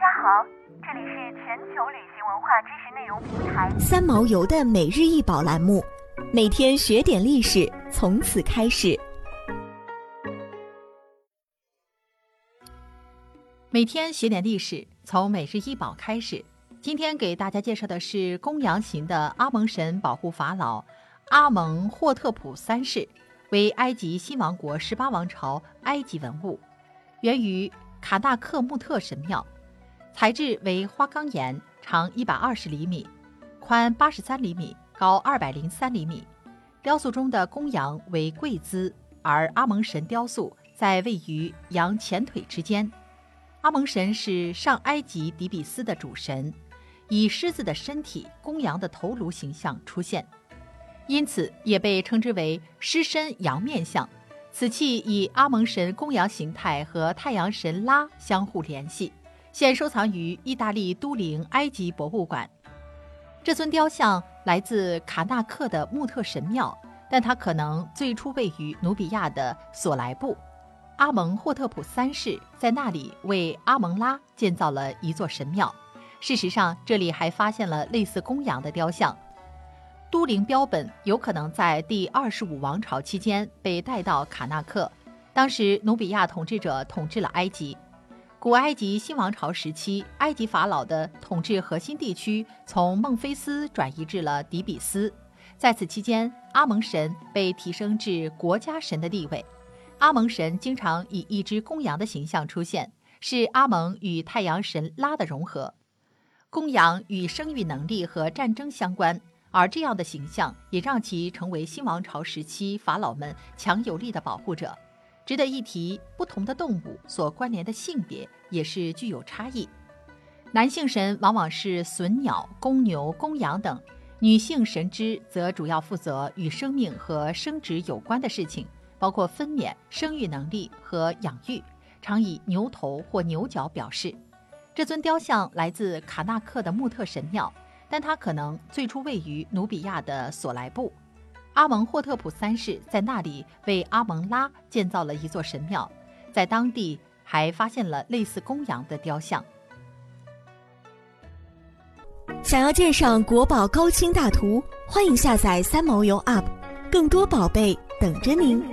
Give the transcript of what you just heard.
家好，这里是全球旅行文化知识内容平台三毛游的每日一宝栏目，每天学点历史，从此开始。每天学点历史，从每日一宝开始。今天给大家介绍的是公羊型的阿蒙神保护法老阿蒙霍特普三世，为埃及新王国十八王朝埃及文物，源于卡纳克穆特神庙。材质为花岗岩，长一百二十厘米，宽八十三厘米，高二百零三厘米。雕塑中的公羊为跪姿，而阿蒙神雕塑在位于羊前腿之间。阿蒙神是上埃及底比斯的主神，以狮子的身体、公羊的头颅形象出现，因此也被称之为狮身羊面像。此器以阿蒙神公羊形态和太阳神拉相互联系。现收藏于意大利都灵埃及博物馆。这尊雕像来自卡纳克的穆特神庙，但它可能最初位于努比亚的索莱布。阿蒙霍特普三世在那里为阿蒙拉建造了一座神庙。事实上，这里还发现了类似公羊的雕像。都灵标本有可能在第二十五王朝期间被带到卡纳克，当时努比亚统治者统治了埃及。古埃及新王朝时期，埃及法老的统治核心地区从孟菲斯转移至了底比斯。在此期间，阿蒙神被提升至国家神的地位。阿蒙神经常以一只公羊的形象出现，是阿蒙与太阳神拉的融合。公羊与生育能力和战争相关，而这样的形象也让其成为新王朝时期法老们强有力的保护者。值得一提，不同的动物所关联的性别也是具有差异。男性神往往是隼鸟、公牛、公羊等，女性神之则主要负责与生命和生殖有关的事情，包括分娩、生育能力和养育，常以牛头或牛角表示。这尊雕像来自卡纳克的穆特神庙，但它可能最初位于努比亚的索莱布。阿蒙霍特普三世在那里为阿蒙拉建造了一座神庙，在当地还发现了类似公羊的雕像。想要鉴赏国宝高清大图，欢迎下载三毛游 App，更多宝贝等着您。